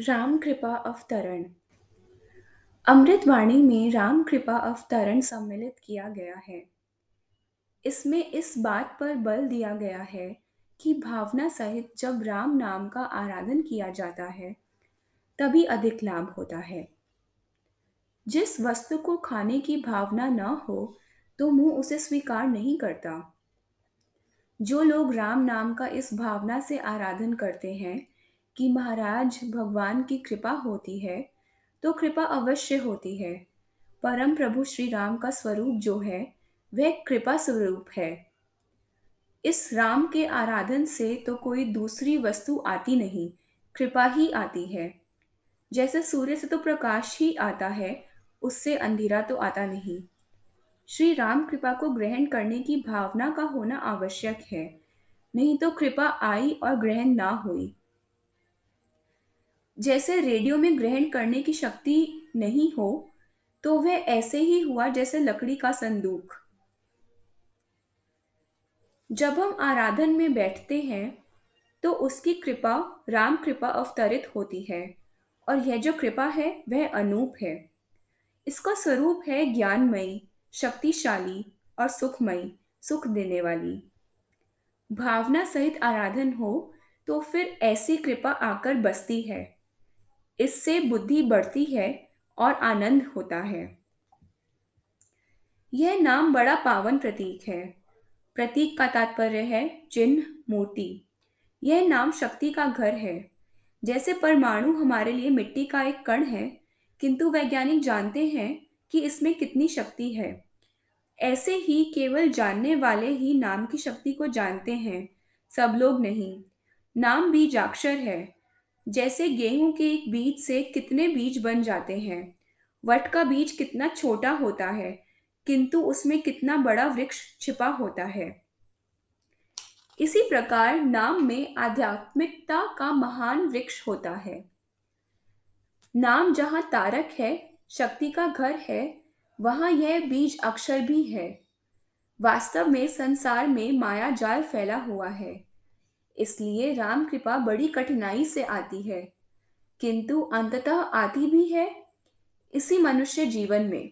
राम कृपा अवतरण अमृतवाणी में राम कृपा अवतरण सम्मिलित किया गया है। इसमें इस बात पर बल दिया गया है कि भावना सहित जब राम नाम का आराधन किया जाता है, तभी अधिक लाभ होता है। जिस वस्तु को खाने की भावना न हो तो मुँह उसे स्वीकार नहीं करता। जो लोग राम नाम का इस भावना से आराधन करते हैं कि महाराज भगवान की कृपा होती है तो कृपा अवश्य होती है। परम प्रभु श्री राम का स्वरूप जो है, वह कृपा स्वरूप है। इस राम के आराधन से तो कोई दूसरी वस्तु आती नहीं, कृपा ही आती है। जैसे सूर्य से तो प्रकाश ही आता है, उससे अंधेरा तो आता नहीं। श्री राम कृपा को ग्रहण करने की भावना का होना आवश्यक है, नहीं तो कृपा आई और ग्रहण ना हुई। जैसे रेडियो में ग्रहण करने की शक्ति नहीं हो तो वह ऐसे ही हुआ जैसे लकड़ी का संदूक। जब हम आराधन में बैठते हैं तो उसकी कृपा, राम कृपा अवतरित होती है, और यह जो कृपा है, वह अनूप है। इसका स्वरूप है ज्ञानमयी, शक्तिशाली और सुखमयी, सुख देने वाली। भावना सहित आराधन हो तो फिर ऐसी कृपा आकर बसती है। इससे बुद्धि बढ़ती है और आनंद होता है। यह नाम बड़ा पावन प्रतीक है। प्रतीक का तात्पर्य है चिन्ह मूर्ति। यह नाम शक्ति का घर है। जैसे परमाणु हमारे लिए मिट्टी का एक कण है, किंतु वैज्ञानिक जानते हैं कि इसमें कितनी शक्ति है। ऐसे ही केवल जानने वाले ही नाम की शक्ति को जानते हैं, सब लोग नहीं। नाम बीजाक्षर है। जैसे गेहूँ के एक बीज से कितने बीज बन जाते हैं? वट का बीज कितना छोटा होता है? किंतु उसमें कितना बड़ा वृक्ष छिपा होता है? इसी प्रकार नाम में आध्यात्मिकता का महान वृक्ष होता है। नाम जहाँ तारक है, शक्ति का घर है, वहाँ यह बीज अक्षर भी है। वास्तव में संसार में माया जाल फैला हुआ है। इसलिए राम कृपा बड़ी कठिनाई से आती है, किंतु अंततः आती भी है इसी मनुष्य जीवन में।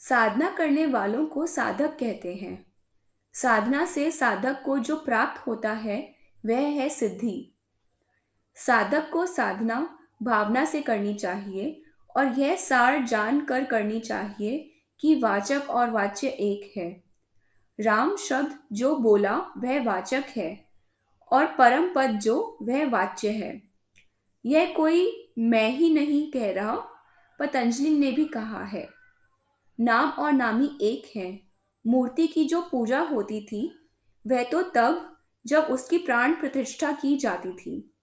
साधना करने वालों को साधक कहते हैं। साधना से साधक को जो प्राप्त होता है, वह है सिद्धि। साधक को साधना, भावना से करनी चाहिए और यह सार जान कर करनी चाहिए कि वाचक और वाच्य एक है। राम शब्द जो बोला वह वाचक है और परम पद जो वह वाच्य है। यह कोई मैं ही नहीं कह रहा, पतंजलि ने भी कहा है। नाम और नामी एक है। मूर्ति की जो पूजा होती थी, वह तो तब जब उसकी प्राण प्रतिष्ठा की जाती थी।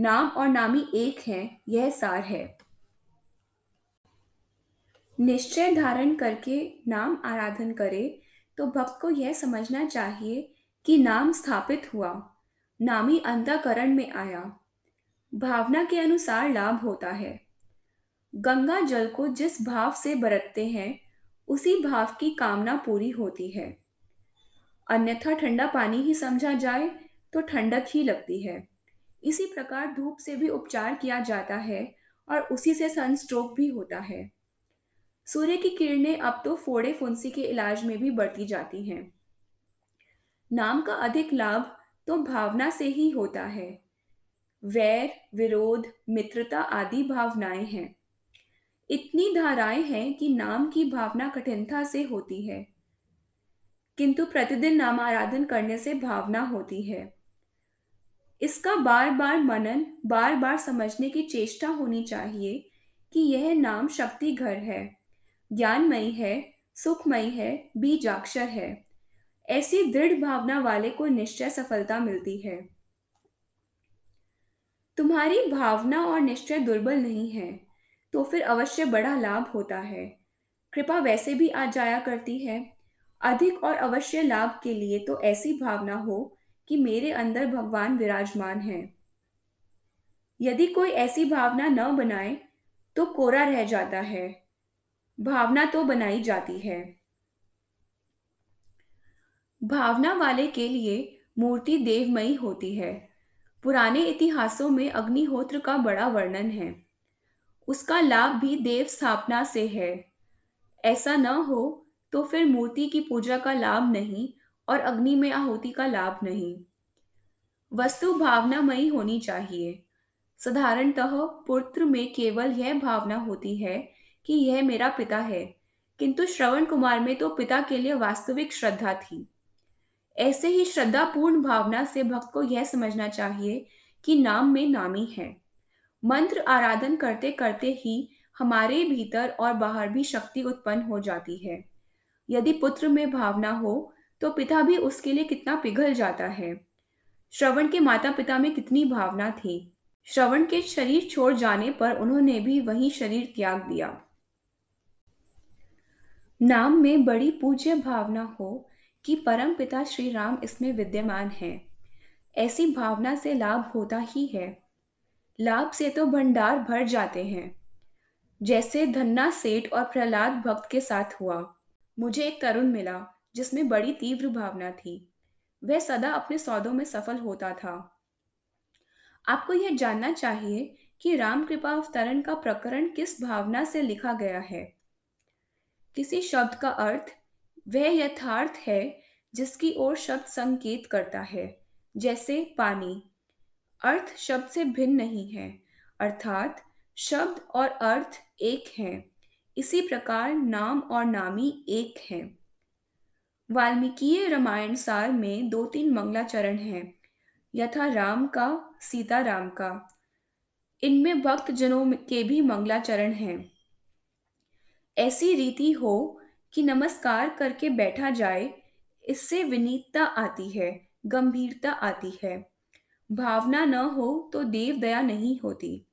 नाम और नामी एक है, यह सार है। निश्चय धारण करके नाम आराधन करे तो भक्त को यह समझना चाहिए कि नाम स्थापित हुआ, नामी अंतकरण में आया। भावना के अनुसार लाभ होता है। गंगा जल को जिस भाव से बरतते हैं, उसी भाव की कामना पूरी होती है। अन्यथा ठंडा पानी ही समझा जाए तो ठंडक ही लगती है। इसी प्रकार धूप से भी उपचार किया जाता है और उसी से सनस्ट्रोक भी होता है। सूर्य की किरणें अब तो फोड़े फुंसी के इलाज में भी बढ़ती जाती हैं। नाम का अधिक लाभ तो भावना से ही होता है। वैर, विरोध, मित्रता आदि भावनाएँ हैं। इतनी धाराएँ हैं कि नाम की भावना कठिनता से होती है। किंतु प्रतिदिन नाम आराधन करने से भावना होती है। इसका बार बार मनन बार बार समझने की चेष्टा होनी चाहिए कि यह नाम शक्ति घर है। ज्ञानमयी है, सुखमयी है, बीजाक्षर है। ऐसी दृढ़ भावना वाले को निश्चय सफलता मिलती है। तुम्हारी भावना और निश्चय दुर्बल नहीं है तो फिर अवश्य बड़ा लाभ होता है। कृपा वैसे भी आ जाया करती है। अधिक और अवश्य लाभ के लिए तो ऐसी भावना हो कि मेरे अंदर भगवान विराजमान है। यदि कोई ऐसी भावना न बनाए तो कोरा रह जाता है। भावना तो बनाई जाती है। भावना वाले के लिए मूर्ति देवमयी होती है। पुराने इतिहासों में अग्निहोत्र का बड़ा वर्णन है। उसका लाभ भी देव स्थापना से है। ऐसा न हो तो फिर मूर्ति की पूजा का लाभ नहीं और अग्नि में आहुति का लाभ नहीं। वस्तु भावनामयी होनी चाहिए। साधारणतः पुत्र में केवल यह भावना होती है कि यह मेरा पिता है। किंतु श्रवण कुमार में तो पिता के लिए वास्तविक श्रद्धा थी। ऐसे ही श्रद्धापूर्ण भावना से भक्त को यह समझना चाहिए कि नाम में नामी है। मंत्र आराधन करते करते ही हमारे भीतर और बाहर भी शक्ति उत्पन्न हो जाती है। यदि पुत्र में भावना हो तो पिता भी उसके लिए कितना पिघल जाता है। श्रवण के माता पिता में कितनी भावना थी। श्रवण के शरीर छोड़ जाने पर उन्होंने भी वही शरीर त्याग दिया। नाम में बड़ी पूज्य भावना हो कि परम पिता श्री राम इसमें विद्यमान है। ऐसी भावना से लाभ होता ही है। लाभ से तो भंडार भर जाते हैं। जैसे धन्ना सेठ और प्रहलाद भक्त के साथ हुआ, मुझे एक तरुण मिला जिसमें बड़ी तीव्र भावना थी। वह सदा अपने सौदों में सफल होता था। आपको यह जानना चाहिए कि राम कृपा अवतरण का प्रकरण किस भावना से लिखा गया है? किसी शब्द का अर्थ वह यथार्थ है जिसकी ओर शब्द संकेत करता है, जैसे पानी। अर्थ शब्द से भिन्न नहीं है, अर्थात शब्द और अर्थ एक हैं। इसी प्रकार नाम और नामी एक हैं। वाल्मीकि रामायण सार में दो तीन मंगलाचरण हैं, यथा राम का, सीता राम का। इनमें भक्त जनों के भी मंगलाचरण हैं। ऐसी रीति हो कि नमस्कार करके बैठा जाए, इससे विनीतता आती है, गंभीरता आती है। भावना न हो तो देव दया नहीं होती।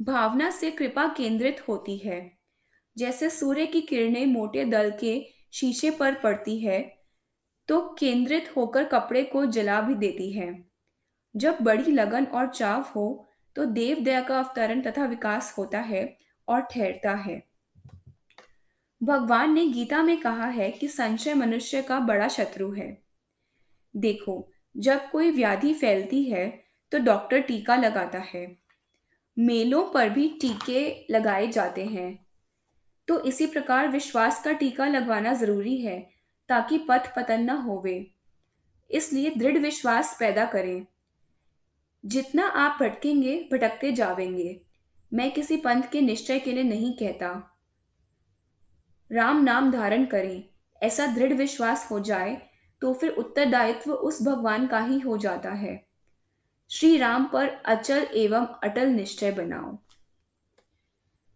भावना से कृपा केंद्रित होती है। जैसे सूर्य की किरणें मोटे दल के शीशे पर पड़ती है तो केंद्रित होकर कपड़े को जला भी देती है। जब बड़ी लगन और चाव हो तो देव दया का अवतरण तथा विकास होता है और ठहरता है। भगवान ने गीता में कहा है कि संशय मनुष्य का बड़ा शत्रु है। देखो, जब कोई व्याधि फैलती है तो डॉक्टर टीका लगाता है। मेलों पर भी टीके लगाए जाते हैं। तो इसी प्रकार विश्वास का टीका लगवाना ज़रूरी है, ताकि पथ पतन न होवे। इसलिए दृढ़ विश्वास पैदा करें। जितना आप भटकेंगे, भटकते जावेंगे। मैं किसी पंथ के निश्चय के लिए नहीं कहता। राम नाम धारण करें। ऐसा दृढ़ विश्वास हो जाए तो फिर उत्तरदायित्व उस भगवान का ही हो जाता है। श्री राम पर अचल एवं अटल निश्चय बनाओ।